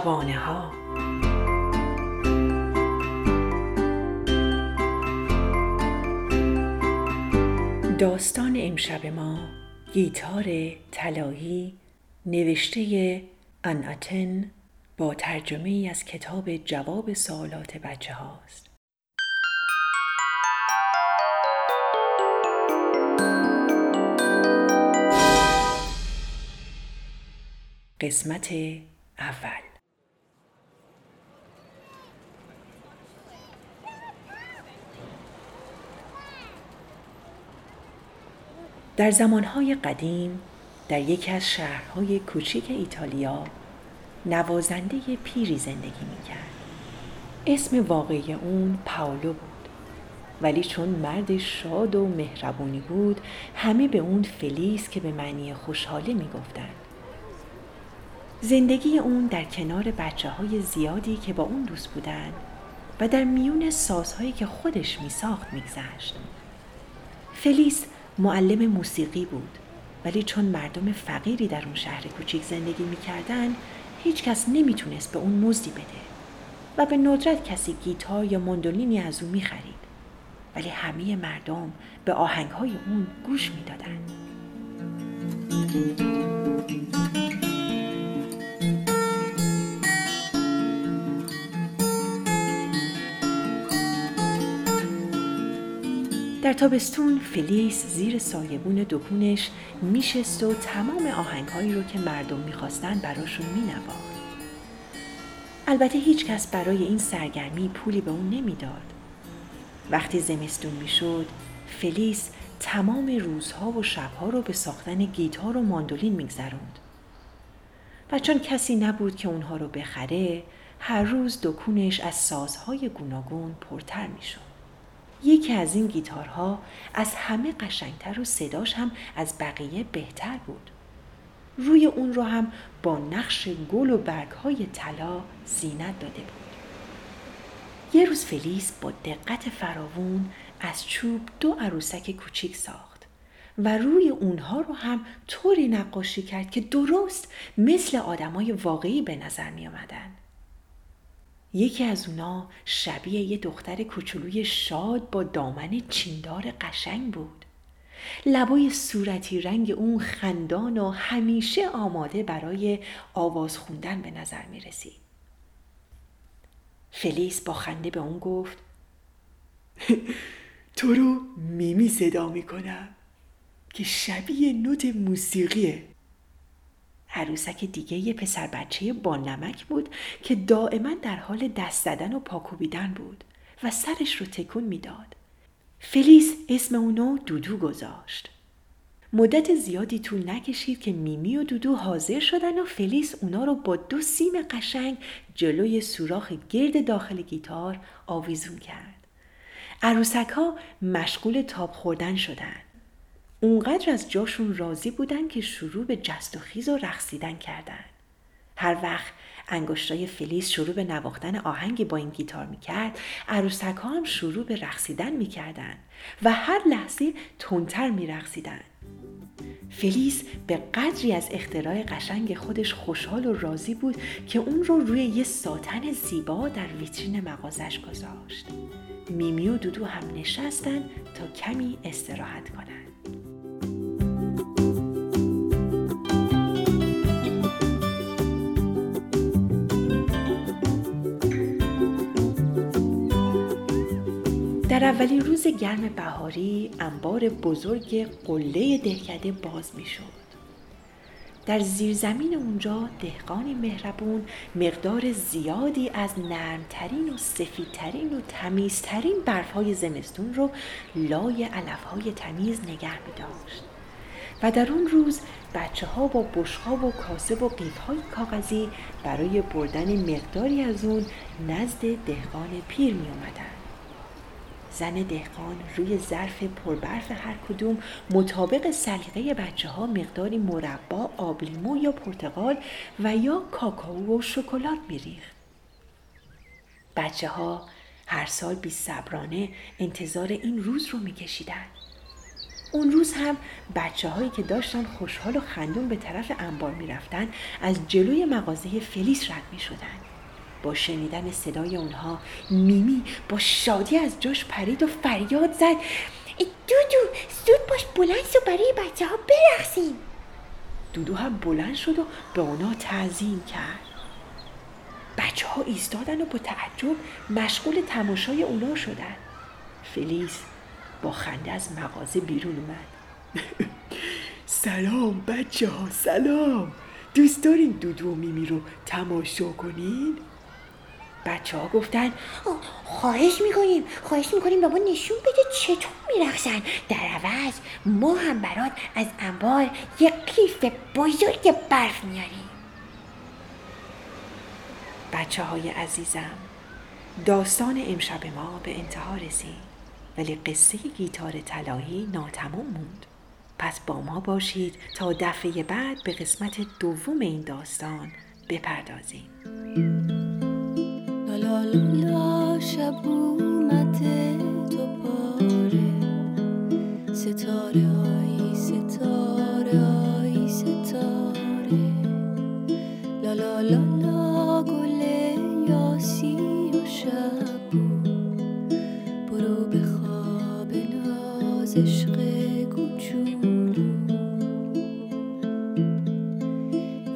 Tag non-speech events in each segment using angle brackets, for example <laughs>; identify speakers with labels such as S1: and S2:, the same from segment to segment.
S1: شبانه ها داستان امشب ما گیتار طلایی نوشته اناتن با ترجمه ای از کتاب جواب سوالات بچه هاست. قسمت اول در زمانهای قدیم در یکی از شهرهای کوچیک ایتالیا نوازنده پیری زندگی می‌کرد. اسم واقعی اون پاولو بود. ولی چون مرد شاد و مهربونی بود همه به اون فلیس که به معنی خوشحاله می‌گفتند. زندگی اون در کنار بچه های زیادی که با اون دوست بودند و در میون سازهایی که خودش میساخت میگذشت. فلیس معلم موسیقی بود ولی چون مردم فقیری در اون شهر کوچیک زندگی می‌کردن هیچ کس نمی‌تونست به اون مزدی بده و به ندرت کسی گیتار یا مندولینی از اون می‌خرید ولی همه مردم به آهنگهای اون گوش می‌دادن. در تابستون فلیس زیر سایبون دکونش میشست و تمام آهنگهایی رو که مردم می‌خواستن براشون مینواخت. البته هیچ کس برای این سرگرمی پولی به اون نمی‌داد. وقتی زمستون می‌شد فلیس تمام روزها و شبها رو به ساختن گیتار و ماندولین میگذروند. و چون کسی نبود که اونها رو بخره هر روز دکونش از سازهای گوناگون پرتر می‌شد. یکی از این گیتارها از همه قشنگتر و صداش هم از بقیه بهتر بود. روی اون رو هم با نقش گل و برگهای طلا زینت داده بود. یه روز فلیس با دقت فراوون از چوب دو عروسک کوچیک ساخت و روی اونها رو هم طوری نقاشی کرد که درست مثل آدمای واقعی به نظر می آمدن. یکی از اونا شبیه یه دختر کوچولوی شاد با دامن چیندار قشنگ بود. لبای صورتی رنگ اون خندان و همیشه آماده برای آواز خوندن به نظر می رسید. فلیس با خنده به اون گفت <laughs> تو رو میمی صدا می کنم که شبیه نوت موسیقیه عروسک دیگه یه پسر بچه با نمک بود که دائما در حال دست زدن و پاکوبیدن بود و سرش رو تکون می‌داد. فلیس اسم اونو دودو گذاشت. مدت زیادی طول نکشید که میمی و دودو حاضر شدن و فلیس اونا رو با دو سیم قشنگ جلوی سوراخ گرد داخل گیتار آویزون کرد. عروسک ها مشغول تاب خوردن شدند. اونقدر از جاشون راضی بودن که شروع به جست و خیز و رقصیدن کردن. هر وقت انگشتای فلیس شروع به نواختن آهنگی با این گیتار می‌کرد عروسک ها هم شروع به رقصیدن می‌کردن و هر لحظه تندتر میرقصیدن فلیس به قدری از اختراع قشنگ خودش خوشحال و راضی بود که اون رو روی یه ساتن زیبا در ویترین مغازش گذاشت میمی و دودو هم نشستن تا کمی استراحت کنند. در اولین روز گرم بهاری انبار بزرگ قله دهکده باز می شد. در زیرزمین اونجا دهقانی مهربون مقدار زیادی از نرمترین و سفیدترین و تمیزترین برفهای زمستون رو لای علفهای تمیز نگه می داشت. و در اون روز بچه ها با بشقا و کاسه و قیف های کاغذی برای بردن مقداری از اون نزد دهقان پیر می اومدن. زن دهقان روی ظرف پربرف هر کدوم مطابق سلیقه بچه ها مقداری مربا، آبلیمو یا پرتقال و یا کاکائو و شکلات میریخت. بچه ها هر سال بی صبرانه انتظار این روز رو میکشیدن. اون روز هم بچه هایی که داشتن خوشحال و خندون به طرف انبار می‌رفتن از جلوی مغازه فلیس رد می شدن. با شنیدن صدای اونها میمی با شادی از جاش پرید و فریاد زد.
S2: دودو زود باش بلند شو برای بچه ها برخصیم
S1: دودو هم بلند شد و به اونا تعظیم کرد. بچه ها ایستادن و با تعجب مشغول تماشای اونا شدن. فلیس با خنده از مغازه بیرون اومد. <laughs> سلام بچه ها سلام. دوست دارین دودو و میمی رو تماشا کنین؟ بچه ها گفتن
S2: خواهش می‌کنیم خواهش می‌کنیم به ما نشون بده چطور میرخصن در عوض ما هم برات از انبار یک کیف بزرگ برف میاریم.
S1: بچه های عزیزم داستان امشب ما به انتها رسید ولی قصه گیتار طلایی ناتمام موند. پس با ما باشید تا دفعه بعد به قسمت دوم این داستان بپردازیم. لا لا شب اومده دوباره. ستاره آی ستاره آی ستاره. لا لا لا لا گل یاسی و شب برو به خواب ناز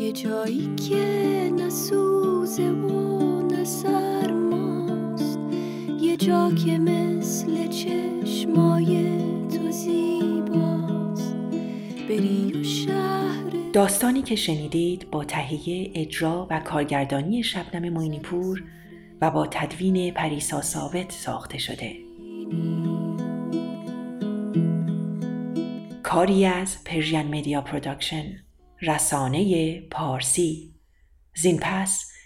S1: یه جایی که نسوزه و یه جا که مثل تو زیباست. بری شهر داستانی که شنیدید با تهیه اجرا و کارگردانی شبنم موینیپور و با تدوین پریسا ثابت ساخته شده. کاری از Persian Media Production رسانه پارسی. زین پس